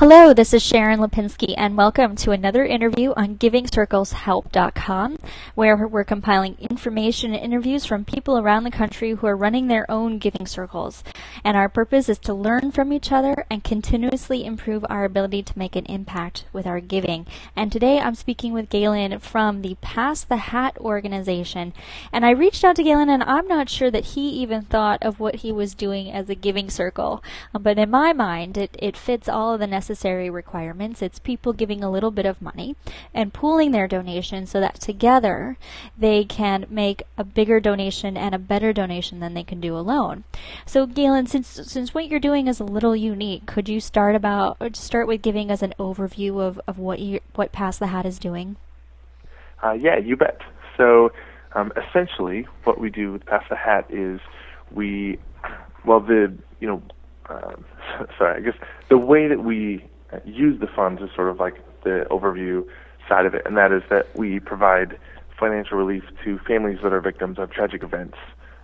Hello, this is Sharon Lipinski, and welcome to another interview on GivingCirclesHelp.com, where we're compiling information and interviews from people around the country who are running their own giving circles. And our purpose is to learn from each other and continuously improve our ability to make an impact with our giving. And today I'm speaking with Galen from the Pass the Hat organization. And I reached out to Galen, and I'm not sure that he even thought of what he was doing as a giving circle. But in my mind, it, it fits all of the necessary necessary requirements. It's people giving a little bit of money and pooling their donation so that together they can make a bigger donation and a better donation than they can do alone. So Galen, since since what you're doing is a little unique, could you start about start with giving us an overview of, of what you what Pass the Hat is doing? Uh, yeah, you bet. So um, essentially, what we do with Pass the Hat is we, well, the you know um, sorry, I guess the way that we use the funds is sort of like the overview side of it, and that is that we provide financial relief to families that are victims of tragic events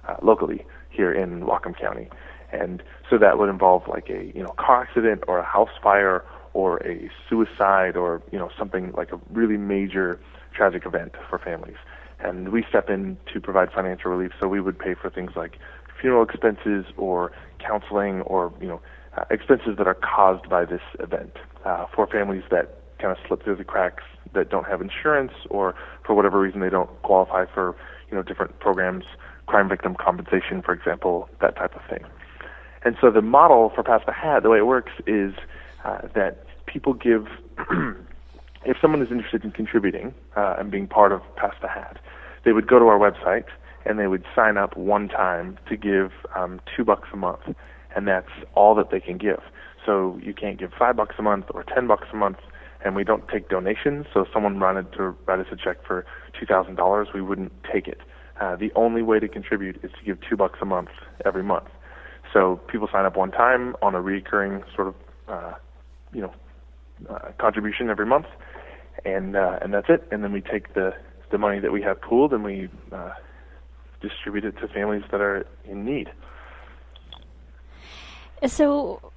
uh, locally here in Whatcom County. And so that would involve like a you know car accident or a house fire or a suicide or you know something like a really major tragic event for families. And we step in to provide financial relief. So we would pay for things like funeral expenses or counseling or you know uh, expenses that are caused by this event uh, for families that kind of slip through the cracks that don't have insurance or for whatever reason they don't qualify for you know different programs crime victim compensation for example that type of thing. And so the model for pass the hat the way it works is uh, that people give if someone is interested in contributing uh, and being part of pass the hat they would go to our website and they would sign up one time to give um, two bucks a month, and that's all that they can give. So you can't give five bucks a month or ten bucks a month, and we don't take donations. So if someone wanted to write us a check for two thousand dollars, we wouldn't take it. Uh, the only way to contribute is to give two bucks a month every month. So people sign up one time on a recurring sort of, uh, you know, uh, contribution every month, and uh, and that's it. And then we take the the money that we have pooled and we uh, distribute it to families that are in need. So,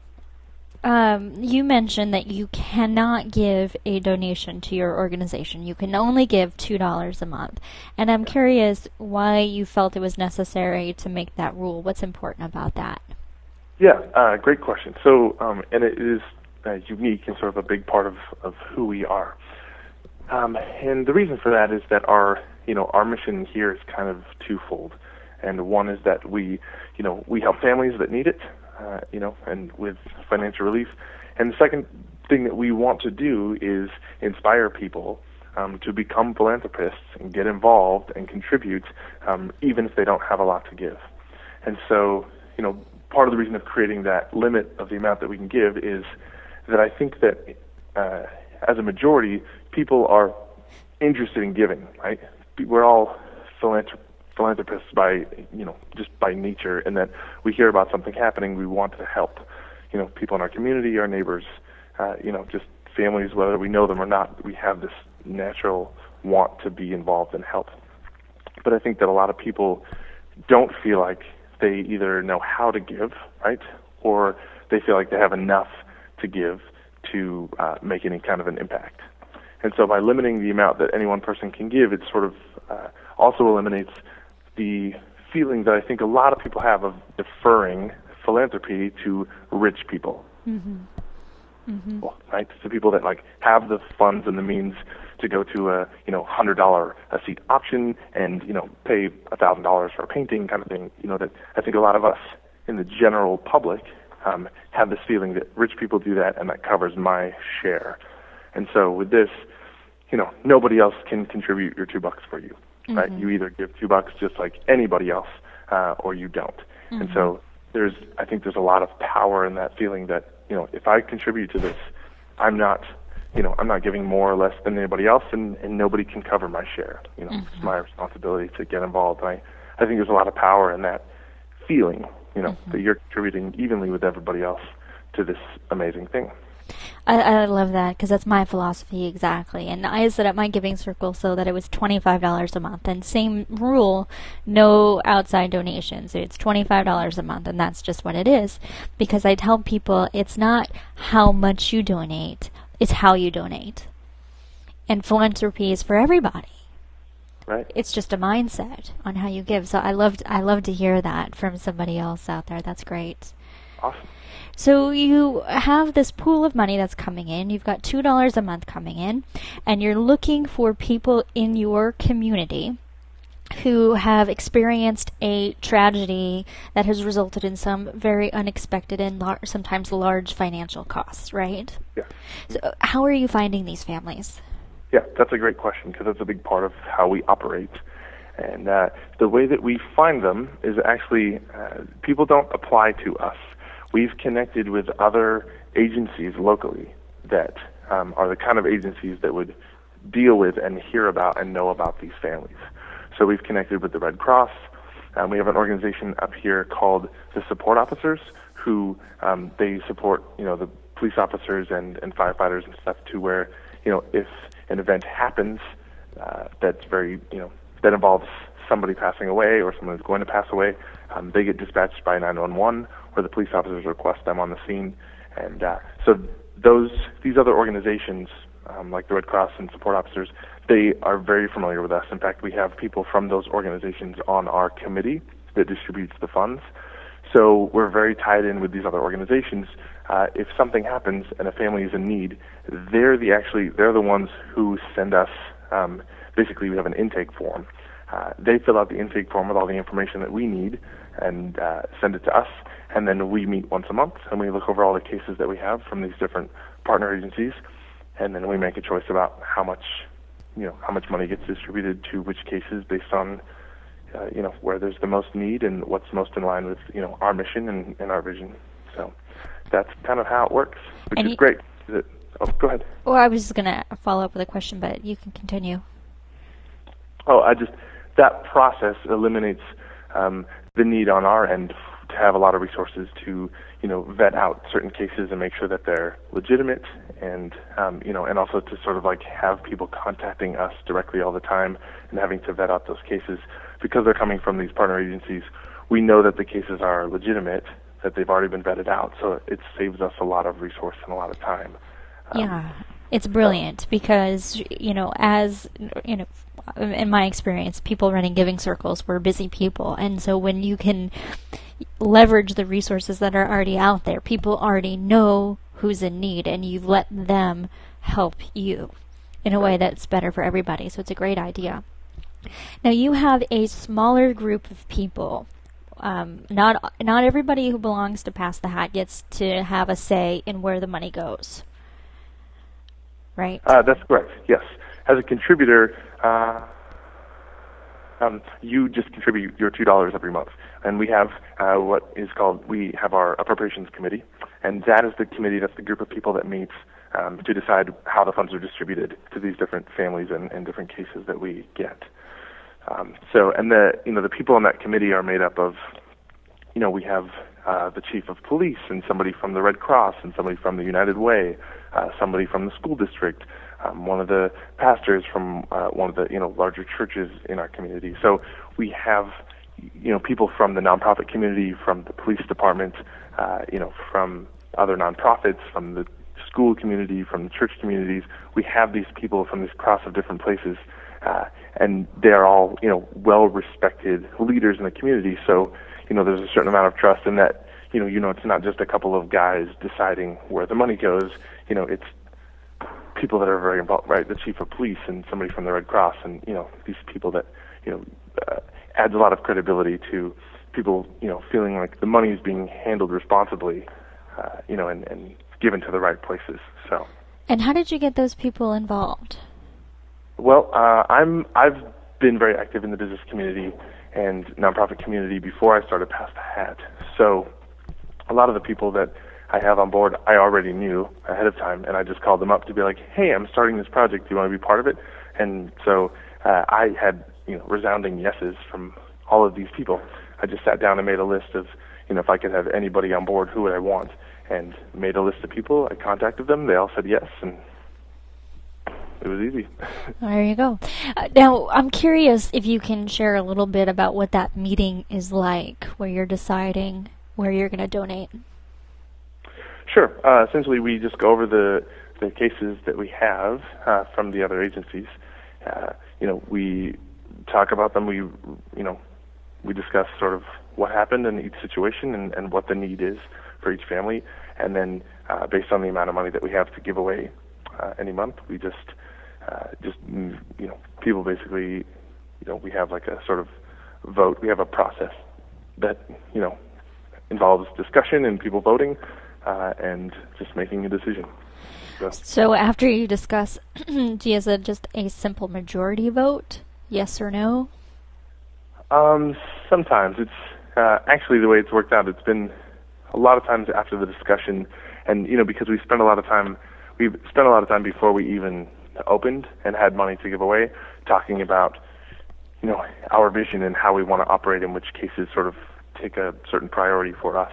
um, you mentioned that you cannot give a donation to your organization. You can only give $2 a month. And I'm curious why you felt it was necessary to make that rule. What's important about that? Yeah, uh, great question. So, um, and it is uh, unique and sort of a big part of, of who we are. Um, and the reason for that is that our you know, our mission here is kind of twofold. And one is that we, you know, we help families that need it, uh, you know, and with financial relief. And the second thing that we want to do is inspire people um, to become philanthropists and get involved and contribute, um, even if they don't have a lot to give. And so, you know, part of the reason of creating that limit of the amount that we can give is that I think that uh, as a majority, people are interested in giving, right? we're all philanthrop- philanthropists by you know just by nature, and that we hear about something happening, we want to help. You know, people in our community, our neighbors, uh, you know, just families, whether we know them or not, we have this natural want to be involved and help. But I think that a lot of people don't feel like they either know how to give, right, or they feel like they have enough to give to uh, make any kind of an impact. And so by limiting the amount that any one person can give, it sort of uh, also eliminates the feeling that I think a lot of people have of deferring philanthropy to rich people. Mm-hmm. Mm-hmm. Well, right? To people that like have the funds and the means to go to a you know hundred dollar a seat option and you know pay a thousand dollars for a painting kind of thing. You know that I think a lot of us in the general public um, have this feeling that rich people do that and that covers my share. And so with this, you know, nobody else can contribute your two bucks for you, mm-hmm. right? You either give two bucks just like anybody else, uh, or you don't. Mm-hmm. And so there's, I think there's a lot of power in that feeling that, you know, if I contribute to this, I'm not, you know, I'm not giving more or less than anybody else, and, and nobody can cover my share. You know, mm-hmm. it's my responsibility to get involved. And I, I think there's a lot of power in that feeling, you know, mm-hmm. that you're contributing evenly with everybody else to this amazing thing. I, I love that because that's my philosophy exactly. And I set up my giving circle so that it was $25 a month. And same rule, no outside donations. It's $25 a month, and that's just what it is. Because I tell people it's not how much you donate, it's how you donate. And philanthropy is for everybody. Right. It's just a mindset on how you give. So I loved I love to hear that from somebody else out there. That's great. Awesome. So you have this pool of money that's coming in. You've got $2 a month coming in, and you're looking for people in your community who have experienced a tragedy that has resulted in some very unexpected and lar- sometimes large financial costs, right? Yeah. So how are you finding these families? Yeah, that's a great question because that's a big part of how we operate. And uh, the way that we find them is actually uh, people don't apply to us we've connected with other agencies locally that um, are the kind of agencies that would deal with and hear about and know about these families. So we've connected with the Red Cross. Um, we have an organization up here called the Support Officers, who um, they support, you know, the police officers and, and firefighters and stuff to where, you know, if an event happens uh, that's very, you know, that involves somebody passing away or someone is going to pass away, um, they get dispatched by 911 or the police officers request them on the scene. And uh, so those these other organizations, um, like the Red Cross and support officers, they are very familiar with us. In fact, we have people from those organizations on our committee that distributes the funds. So we're very tied in with these other organizations. Uh, if something happens and a family is in need, they're the actually they're the ones who send us. Um, basically, we have an intake form. Uh, they fill out the intake form with all the information that we need and uh, send it to us. And then we meet once a month and we look over all the cases that we have from these different partner agencies. And then we make a choice about how much, you know, how much money gets distributed to which cases based on, uh, you know, where there's the most need and what's most in line with, you know, our mission and, and our vision. So that's kind of how it works, which and is great. Is it, oh, go ahead. Well, I was just going to follow up with a question, but you can continue. Oh, I just that process eliminates um, the need on our end to have a lot of resources to you know vet out certain cases and make sure that they're legitimate and um, you know and also to sort of like have people contacting us directly all the time and having to vet out those cases. Because they're coming from these partner agencies we know that the cases are legitimate that they've already been vetted out so it saves us a lot of resource and a lot of time. Um, yeah it's brilliant because you know as you know in my experience people running giving circles were busy people. And so when you can leverage the resources that are already out there people already know who's in need and you let them help you in a way that's better for everybody. So it's a great idea. Now you have a smaller group of people. Um, not not everybody who belongs to Pass the Hat gets to have a say in where the money goes right? Uh, that's correct. Yes, as a contributor, uh, um, you just contribute your two dollars every month, and we have uh, what is called we have our appropriations committee, and that is the committee. That's the group of people that meets um, to decide how the funds are distributed to these different families and, and different cases that we get. Um, so, and the you know the people on that committee are made up of, you know, we have uh, the chief of police and somebody from the Red Cross and somebody from the United Way, uh, somebody from the school district, um, one of the pastors from uh, one of the you know larger churches in our community. So we have you know people from the nonprofit community, from the police department, uh, you know from other nonprofits, from the school community, from the church communities. We have these people from this cross of different places, uh, and they are all you know well respected leaders in the community. So you know there's a certain amount of trust in that you know you know it's not just a couple of guys deciding where the money goes. You know it's people that are very involved, right? The chief of police and somebody from the Red Cross, and you know these people that you know uh, adds a lot of credibility to people, you know, feeling like the money is being handled responsibly, uh, you know, and, and given to the right places. So. And how did you get those people involved? Well, uh, I'm I've been very active in the business community and nonprofit community before I started Pass the Hat. So, a lot of the people that I have on board, I already knew ahead of time, and I just called them up to be like, "Hey, I'm starting this project. Do you want to be part of it?" And so uh, I had you know resounding yeses from all of these people. I just sat down and made a list of you know if I could have anybody on board, who would I want? and made a list of people. I contacted them. They all said yes, and it was easy. There you go. Uh, now, I'm curious if you can share a little bit about what that meeting is like, where you're deciding where you're going to donate. Sure. Uh, essentially, we just go over the the cases that we have uh, from the other agencies. Uh, you know, we talk about them. We, you know, we discuss sort of what happened in each situation and, and what the need is for each family, and then uh, based on the amount of money that we have to give away uh, any month, we just uh, just you know people basically you know we have like a sort of vote. We have a process that you know involves discussion and people voting uh, and just making a decision. So, so after you discuss, do you have just a simple majority vote, yes or no? Um, sometimes it's uh, actually the way it's worked out. It's been a lot of times after the discussion, and you know because we spent a lot of time, we spent a lot of time before we even opened and had money to give away, talking about you know our vision and how we want to operate in which cases sort of take a certain priority for us.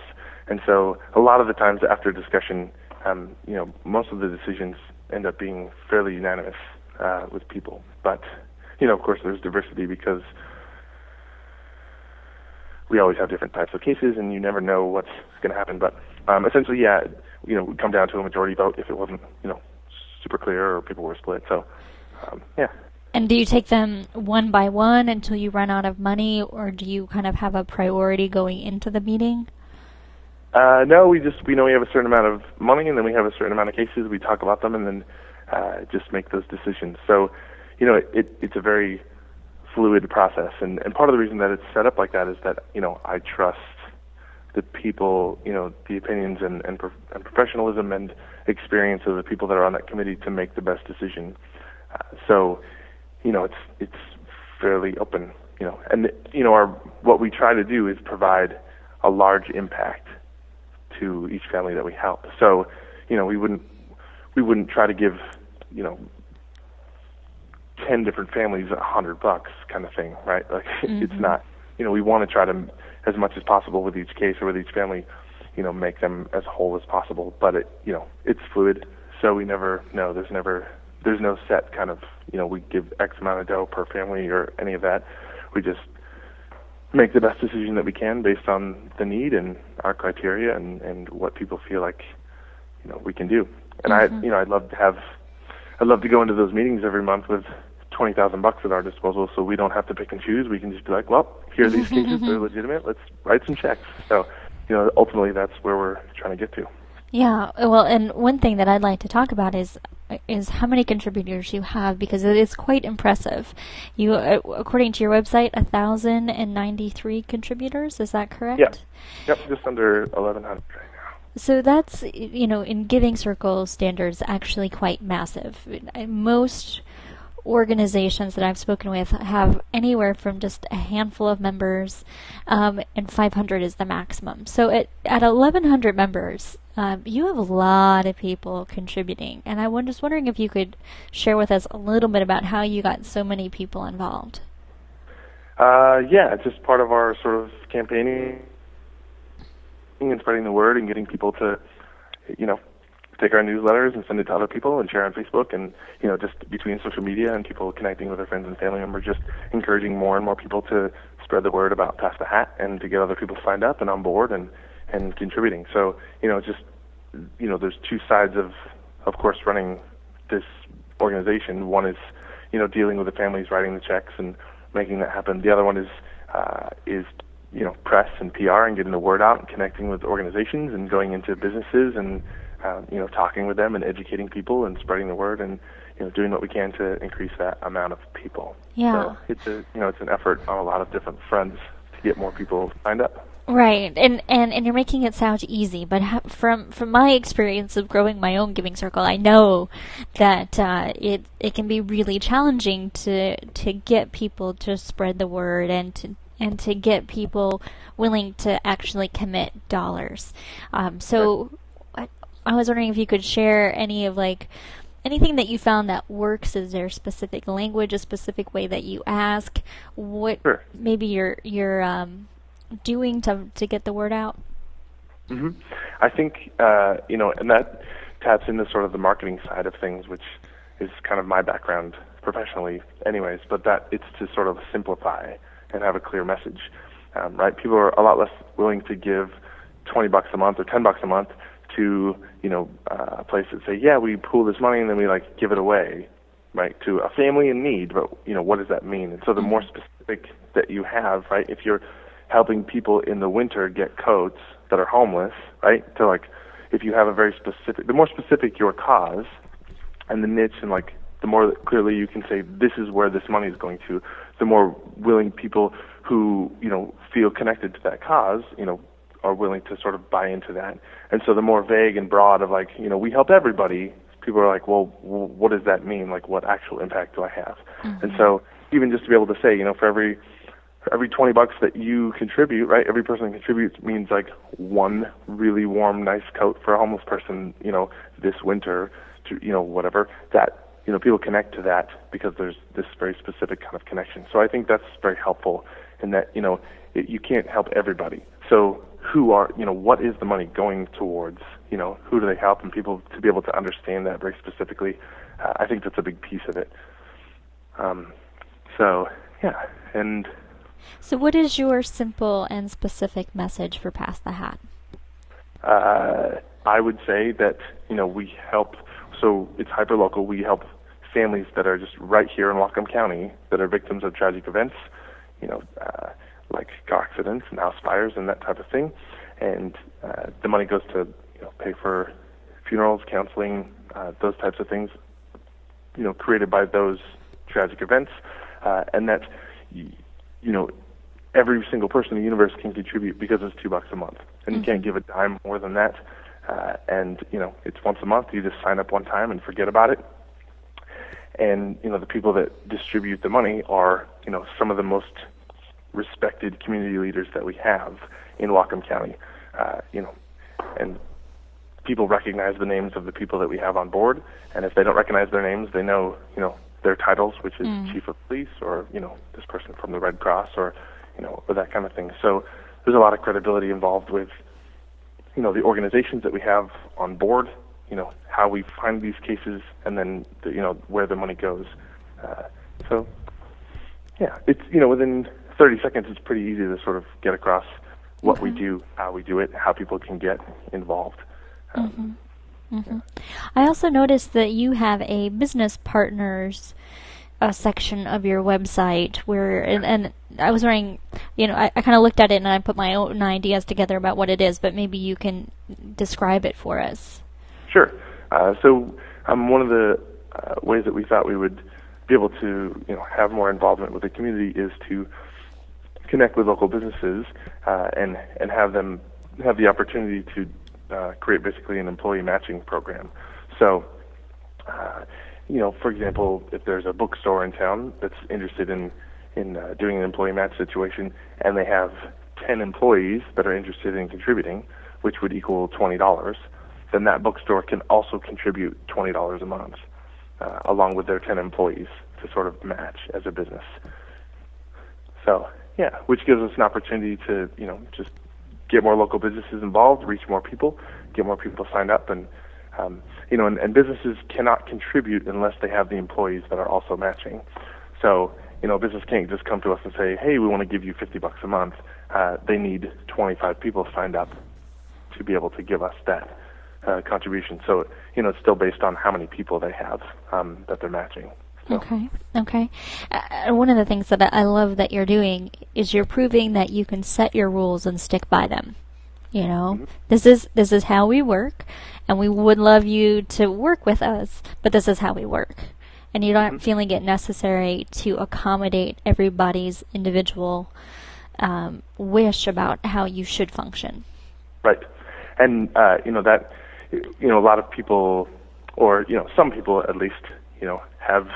And so a lot of the times after discussion, um, you know, most of the decisions end up being fairly unanimous uh, with people. But you know, of course, there's diversity because we always have different types of cases, and you never know what's going to happen. But um, essentially, yeah, you know, we come down to a majority vote if it wasn't, you know, super clear or people were split. So, um, yeah. And do you take them one by one until you run out of money, or do you kind of have a priority going into the meeting? Uh, no, we just we know we have a certain amount of money, and then we have a certain amount of cases. We talk about them, and then uh, just make those decisions. So, you know, it, it, it's a very fluid process, and and part of the reason that it's set up like that is that you know I trust the people, you know, the opinions and and, pro- and professionalism and experience of the people that are on that committee to make the best decision. Uh, so, you know, it's it's fairly open, you know, and you know our what we try to do is provide a large impact to each family that we help. So, you know, we wouldn't we wouldn't try to give, you know, ten different families a hundred bucks kind of thing, right? Like mm-hmm. it's not. You know, we want to try to as much as possible with each case or with each family, you know, make them as whole as possible. But it, you know, it's fluid, so we never know. There's never there's no set kind of you know we give X amount of dough per family or any of that. We just make the best decision that we can based on the need and our criteria and and what people feel like you know we can do. And mm-hmm. I you know I'd love to have I'd love to go into those meetings every month with twenty thousand bucks at our disposal, so we don't have to pick and choose. We can just be like, well, here are these cases; they're legitimate. Let's write some checks. So, you know, ultimately, that's where we're trying to get to. Yeah, well, and one thing that I'd like to talk about is is how many contributors you have because it is quite impressive. You, uh, according to your website, a thousand and ninety three contributors. Is that correct? Yeah. Yep, just under eleven hundred right now. So that's you know in Giving Circle standards actually quite massive. Most organizations that I've spoken with have anywhere from just a handful of members, um, and 500 is the maximum. So at, at 1,100 members, um, you have a lot of people contributing, and I was just wondering if you could share with us a little bit about how you got so many people involved. Uh, yeah, it's just part of our sort of campaigning and spreading the word and getting people to, you know, take our newsletters and send it to other people and share on Facebook and you know just between social media and people connecting with their friends and family members, just encouraging more and more people to spread the word about Pass the Hat and to get other people signed up and on board and and contributing. So you know just you know there's two sides of of course running this organization. One is you know dealing with the families, writing the checks and making that happen. The other one is uh, is you know press and PR and getting the word out and connecting with organizations and going into businesses and uh, you know, talking with them and educating people and spreading the word and you know, doing what we can to increase that amount of people. Yeah. So it's a you know, it's an effort on a lot of different fronts to get more people signed up. Right, and and and you're making it sound easy, but ha- from from my experience of growing my own giving circle, I know that uh, it it can be really challenging to to get people to spread the word and to and to get people willing to actually commit dollars. Um, so I was wondering if you could share any of like anything that you found that works. Is there a specific language, a specific way that you ask? What sure. maybe you're you're um, doing to to get the word out? hmm I think uh, you know, and that taps into sort of the marketing side of things, which is kind of my background professionally, anyways. But that it's to sort of simplify and have a clear message, um, right? People are a lot less willing to give 20 bucks a month or 10 bucks a month to you know uh, a place that say, yeah, we pool this money and then we like give it away, right, to a family in need. But you know, what does that mean? And so the more specific that you have, right, if you're helping people in the winter get coats that are homeless, right, to like if you have a very specific, the more specific your cause and the niche and like the more clearly you can say this is where this money is going to, the more willing people who you know feel connected to that cause, you know, are willing to sort of buy into that. And so the more vague and broad of like, you know, we help everybody, people are like, well, what does that mean? Like, what actual impact do I have? Mm-hmm. And so even just to be able to say, you know, for every for every 20 bucks that you contribute, right? Every person that contributes means like one really warm, nice coat for a homeless person, you know, this winter, to you know, whatever. That you know, people connect to that because there's this very specific kind of connection. So I think that's very helpful in that you know it, you can't help everybody. So who are you know what is the money going towards you know who do they help and people to be able to understand that very specifically uh, i think that's a big piece of it um, so yeah and so what is your simple and specific message for pass the hat uh, i would say that you know we help so it's hyper local we help families that are just right here in Whatcom County that are victims of tragic events you know uh, like car accidents and house fires and that type of thing. And uh, the money goes to you know, pay for funerals, counseling, uh, those types of things, you know, created by those tragic events. Uh, and that, you know, every single person in the universe can contribute because it's two bucks a month. And mm-hmm. you can't give a dime more than that. Uh, and, you know, it's once a month. You just sign up one time and forget about it. And, you know, the people that distribute the money are, you know, some of the most respected community leaders that we have in Whatcom County. Uh, you know, and people recognize the names of the people that we have on board, and if they don't recognize their names, they know you know their titles, which is mm. chief of police or you know this person from the Red Cross or you know or that kind of thing. So there's a lot of credibility involved with you know the organizations that we have on board. You know how we find these cases, and then the, you know where the money goes. Uh, so yeah, it's you know within 30 seconds, it's pretty easy to sort of get across what we do, how we do it, how people can get involved. Um, mm-hmm. Mm-hmm. Yeah. I also noticed that you have a business partners uh, section of your website where, and, and I was wondering, you know, I, I kind of looked at it and I put my own ideas together about what it is, but maybe you can describe it for us. Sure. Uh, so, um, one of the uh, ways that we thought we would be able to, you know, have more involvement with the community is to connect with local businesses uh, and and have them have the opportunity to uh, create basically an employee matching program. So, uh, you know, for example, if there's a bookstore in town that's interested in in uh, doing an employee match situation, and they have 10 employees that are interested in contributing, which would equal $20, then that bookstore can also contribute $20 a month, uh, along with their 10 employees to sort of match as a business. So yeah, which gives us an opportunity to, you know, just get more local businesses involved, reach more people, get more people signed up, and um, you know, and, and businesses cannot contribute unless they have the employees that are also matching. So, you know, business can't just come to us and say, "Hey, we want to give you 50 bucks a month." Uh, they need 25 people signed up to be able to give us that uh, contribution. So, you know, it's still based on how many people they have um, that they're matching. Okay. Okay. Uh, one of the things that I love that you're doing is you're proving that you can set your rules and stick by them. You know, mm-hmm. this is this is how we work, and we would love you to work with us, but this is how we work, and you're not mm-hmm. feeling it necessary to accommodate everybody's individual um, wish about how you should function. Right, and uh, you know that you know a lot of people, or you know some people at least, you know have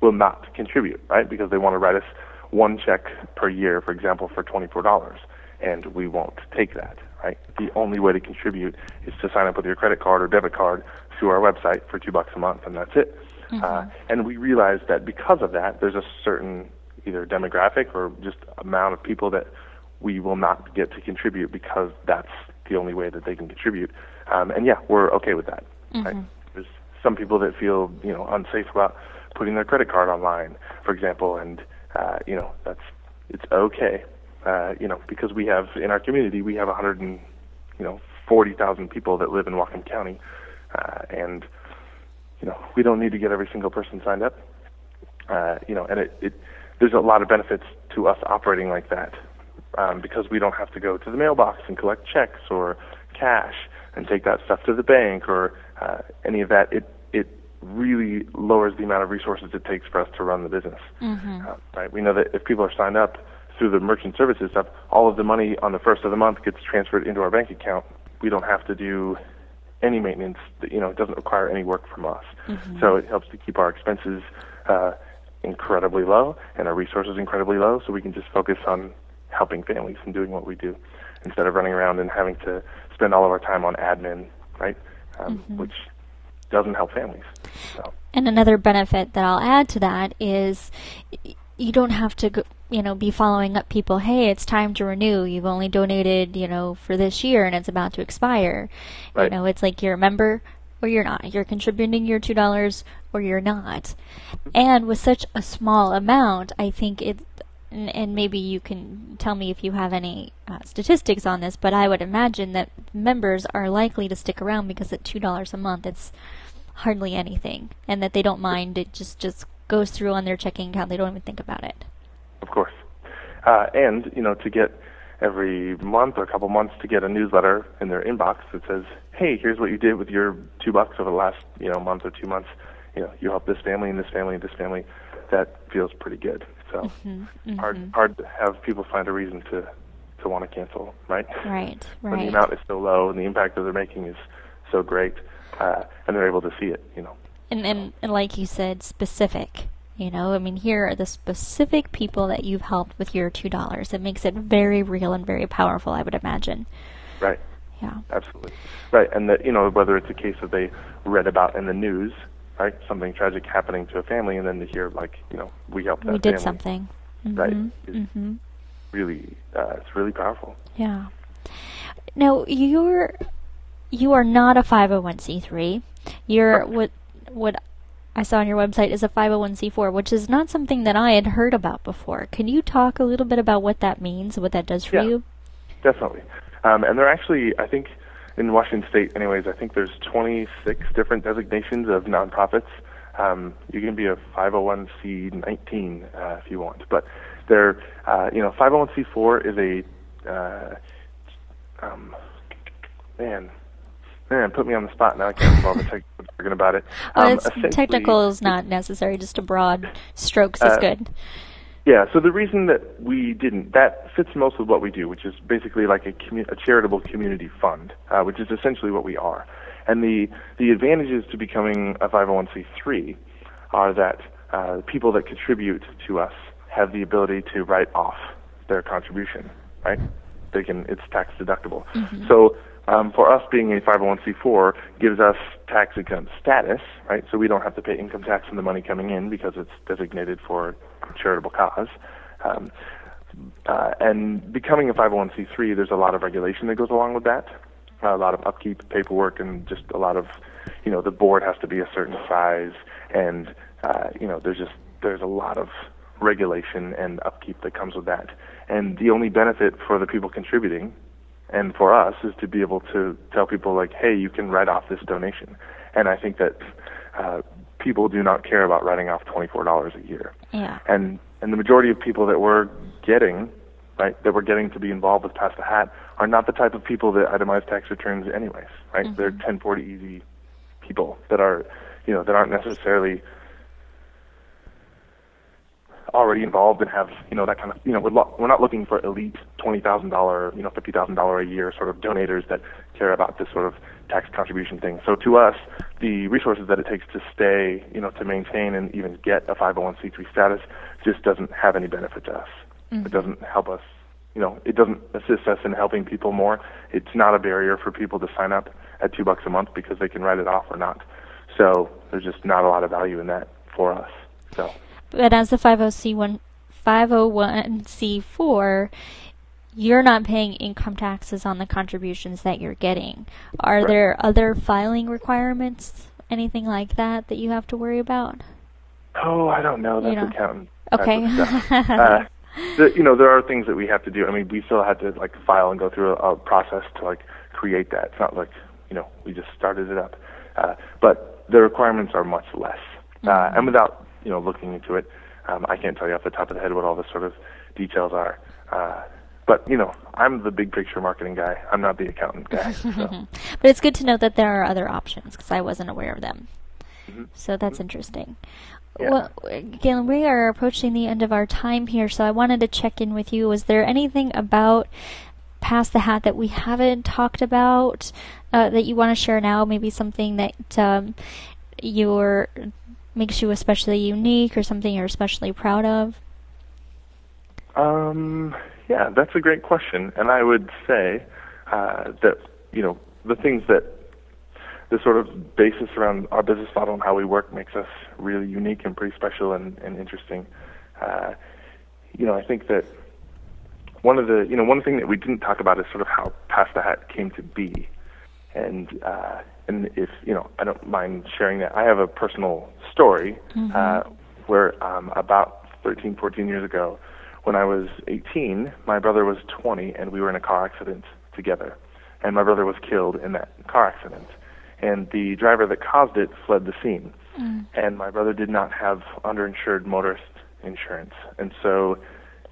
will not contribute, right? Because they want to write us one check per year, for example, for $24, and we won't take that, right? The only way to contribute is to sign up with your credit card or debit card through our website for two bucks a month, and that's it. Mm-hmm. Uh, and we realize that because of that, there's a certain either demographic or just amount of people that we will not get to contribute because that's the only way that they can contribute. Um, and yeah, we're okay with that. Mm-hmm. Right? Some people that feel you know unsafe about putting their credit card online, for example, and uh, you know that's it's okay. Uh, you know because we have in our community we have 100 and you know 40,000 people that live in Whatcom County, uh, and you know we don't need to get every single person signed up. Uh, you know, and it, it there's a lot of benefits to us operating like that um, because we don't have to go to the mailbox and collect checks or cash and take that stuff to the bank or uh, any of that. It it really lowers the amount of resources it takes for us to run the business. Mm-hmm. Uh, right? We know that if people are signed up through the merchant services stuff, all of the money on the first of the month gets transferred into our bank account. We don't have to do any maintenance. That, You know, it doesn't require any work from us. Mm-hmm. So it helps to keep our expenses uh, incredibly low and our resources incredibly low, so we can just focus on helping families and doing what we do instead of running around and having to spend all of our time on admin, right? Um, Mm-hmm. Which doesn't help families. So. And another benefit that I'll add to that is you don't have to go, you know be following up people hey it's time to renew you've only donated you know for this year and it's about to expire Right. you know it's like you're a member or you're not you're contributing your two dollars or you're not and with such a small amount i think it and, and maybe you can tell me if you have any uh, statistics on this but i would imagine that members are likely to stick around because at two dollars a month it's hardly anything and that they don't mind it just just goes through on their checking account they don't even think about it Of course. Uh, and, you know, to get every month or a couple months to get a newsletter in their inbox that says, hey, here's what you did with your two bucks over the last, you know, month or two months. You know, you helped this family and this family and this family. That feels pretty good. So Mm-hmm. hard hard to have people find a reason to to want to cancel, right? right When the amount is so low and the impact that they're making is so great, uh, and they're able to see it, you know. and, and and like you said specific you know i mean here are the specific people that you've helped with your two dollars it makes it very real and very powerful i would imagine Right. yeah Absolutely. Right. And that, you know, whether it's a case that they read about in the news, right, something tragic happening to a family, and then to hear, like, you know, we helped that we did family. something Right. Mhm, Is mhm. Really, uh, it's really powerful. Yeah. Now you're you are not a 501c3. You're what what I saw on your website is a 501c4, which is not something that I had heard about before. Can you talk a little bit about what that means, what that does for Yeah. you? Definitely. Um, and there are actually, I think, in Washington State, anyways, I think there's 26 different designations of nonprofits. Um, you can be a 501c19 uh, if you want, but they're, uh, you know, 501c4 is a, uh, um, man, man, put me on the spot now. I can't remember technical about it. Oh, Um, it's technical is not necessary. Just a broad strokes is Uh, good. Yeah, so the reason that we didn't, that fits most with what we do, which is basically like a, commu- a charitable community fund, uh, which is essentially what we are. And the, the advantages to becoming a 501c3 are that uh, people that contribute to us have the ability to write off their contribution, right? They can, it's tax deductible. So um, for us being a 501c4 gives us tax exempt status, right? So we don't have to pay income tax on the money coming in because it's designated for charitable cause. Um, uh, and becoming a 501c3, there's a lot of regulation that goes along with that, a lot of upkeep, paperwork, and just a lot of, you know, the board has to be a certain size, and uh, you know, there's just there's a lot of regulation and upkeep that comes with that. And the only benefit for the people contributing and for us is to be able to tell people like, hey, you can write off this donation. And I think that uh, people do not care about writing off twenty-four dollars a year. Yeah. And and the majority of people that we're getting, right, that we're getting to be involved with Pass the Hat are not the type of people that itemize tax returns anyways, right? They're 1040EZ people that are, you know, that aren't necessarily already involved and have you know that kind of you know we're, lo- we're not looking for elite twenty thousand dollar you know fifty thousand dollar a year sort of donators that care about this sort of tax contribution thing. So to us, the resources that it takes to stay you know to maintain and even get a 501c3 status just doesn't have any benefit to us. Mm-hmm. It doesn't help us. You know, it doesn't assist us in helping people more. It's not a barrier for people to sign up at two bucks a month because they can write it off or not. So there's just not a lot of value in that for us. So. But as the 50C1 501c4, you're not paying income taxes on the contributions that you're getting. Are Right. there other filing requirements, anything like that, that you have to worry about? Oh, I don't know. That's know. accountant. Okay. uh, the, you know, there are things that we have to do. I mean, we still had to like file and go through a, a process to like create that. It's not like you know we just started it up, uh, but the requirements are much less. Uh, and without you know looking into it, um, I can't tell you off the top of the head what all the sort of details are. Uh, but you know, I'm the big picture marketing guy. I'm not the accountant guy. So. But it's good to know that there are other options because I wasn't aware of them. Mhm. So that's interesting. Yeah. Well, Galen, we are approaching the end of our time here, so I wanted to check in with you. Was there anything about Pass the Hat that we haven't talked about uh, that you want to share now? Maybe something that um, you're makes you especially unique, or something you're especially proud of? Um, yeah, that's a great question, and I would say uh, that you know the things that the sort of basis around our business model and how we work makes us really unique and pretty special and, and interesting. Uh, you know, I think that one of the you know one thing that we didn't talk about is sort of how Pass the Hat came to be, and uh, and if you know I don't mind sharing that. I have a personal story uh, where um, about 13, 14 years ago, when I was 18, my brother was 20, and we were in a car accident together, and my brother was killed in that car accident, and the driver that caused it fled the scene, and my brother did not have underinsured motorist insurance, and so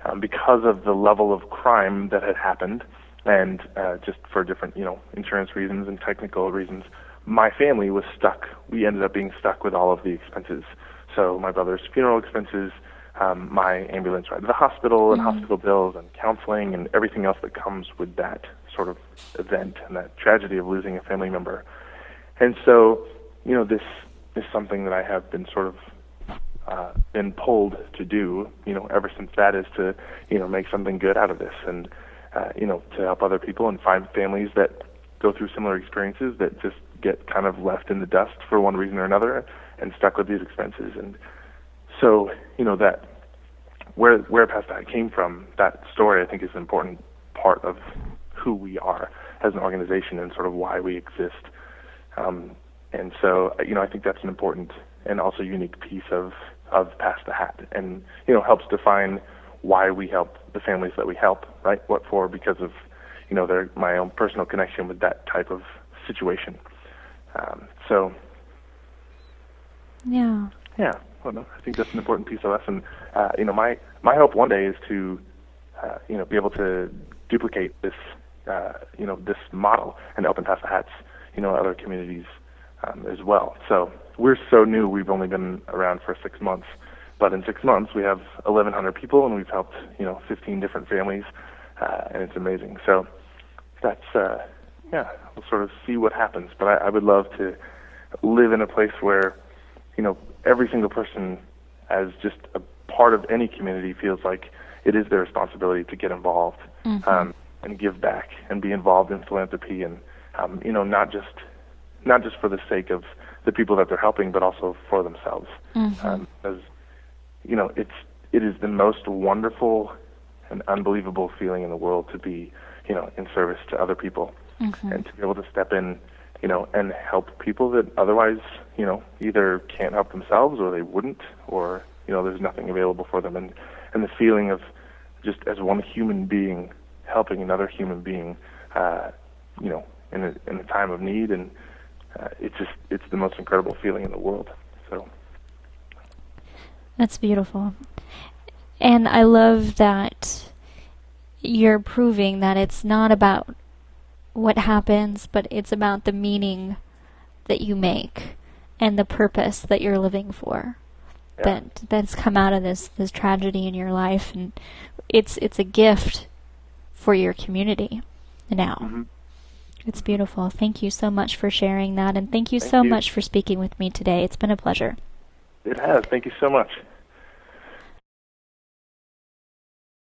um, because of the level of crime that had happened, and uh, just for different, you know, insurance reasons and technical reasons, my family was stuck. We ended up being stuck with all of the expenses. So my brother's funeral expenses, um, my ambulance ride to the hospital, and hospital bills, and counseling, and everything else that comes with that sort of event and that tragedy of losing a family member. And so, you know, this is something that I have been sort of uh, been pulled to do, you know, ever since that is to, you know, make something good out of this and, uh, you know, to help other people and find families that go through similar experiences that just get kind of left in the dust for one reason or another and stuck with these expenses. And so, you know, that where where past that came from, that story I think is an important part of who we are as an organization and sort of why we exist. Um, and so, you know, I think that's an important and also unique piece of of Pass the Hat, and you know, helps define why we help the families that we help. Right? What for? Because of you know, their my own personal connection with that type of situation. Um, so, Yeah. yeah, well, no, I think that's an important piece of us. And uh, you know, my my hope one day is to uh, you know be able to duplicate this uh, you know this model and open pass the hats you know other communities um, as well. So we're so new; we've only been around for six months. But in six months, we have 1,100 people, and we've helped you know 15 different families, uh, and it's amazing. So that's uh, yeah, we'll sort of see what happens. But I, I would love to live in a place where you know every single person, as just a part of any community, feels like it is their responsibility to get involved um, and give back and be involved in philanthropy and um, you know not just not just for the sake of the people that they're helping, but also for themselves. Um, as you know, it's it is the most wonderful and unbelievable feeling in the world to be, you know, in service to other people and to be able to step in, you know, and help people that otherwise, you know, either can't help themselves or they wouldn't, or you know, there's nothing available for them, and and the feeling of just as one human being helping another human being, uh, you know, in a in a time of need, and uh, it's just it's the most incredible feeling in the world. That's beautiful. And I love that you're proving that it's not about what happens, but it's about the meaning that you make and the purpose that you're living for. Yeah. That that's come out of this this tragedy in your life and it's it's a gift for your community now. Mhm. It's beautiful. Thank you so much for sharing that and thank you Thank so you. much for speaking with me today. It's been a pleasure. It has. Thank you so much.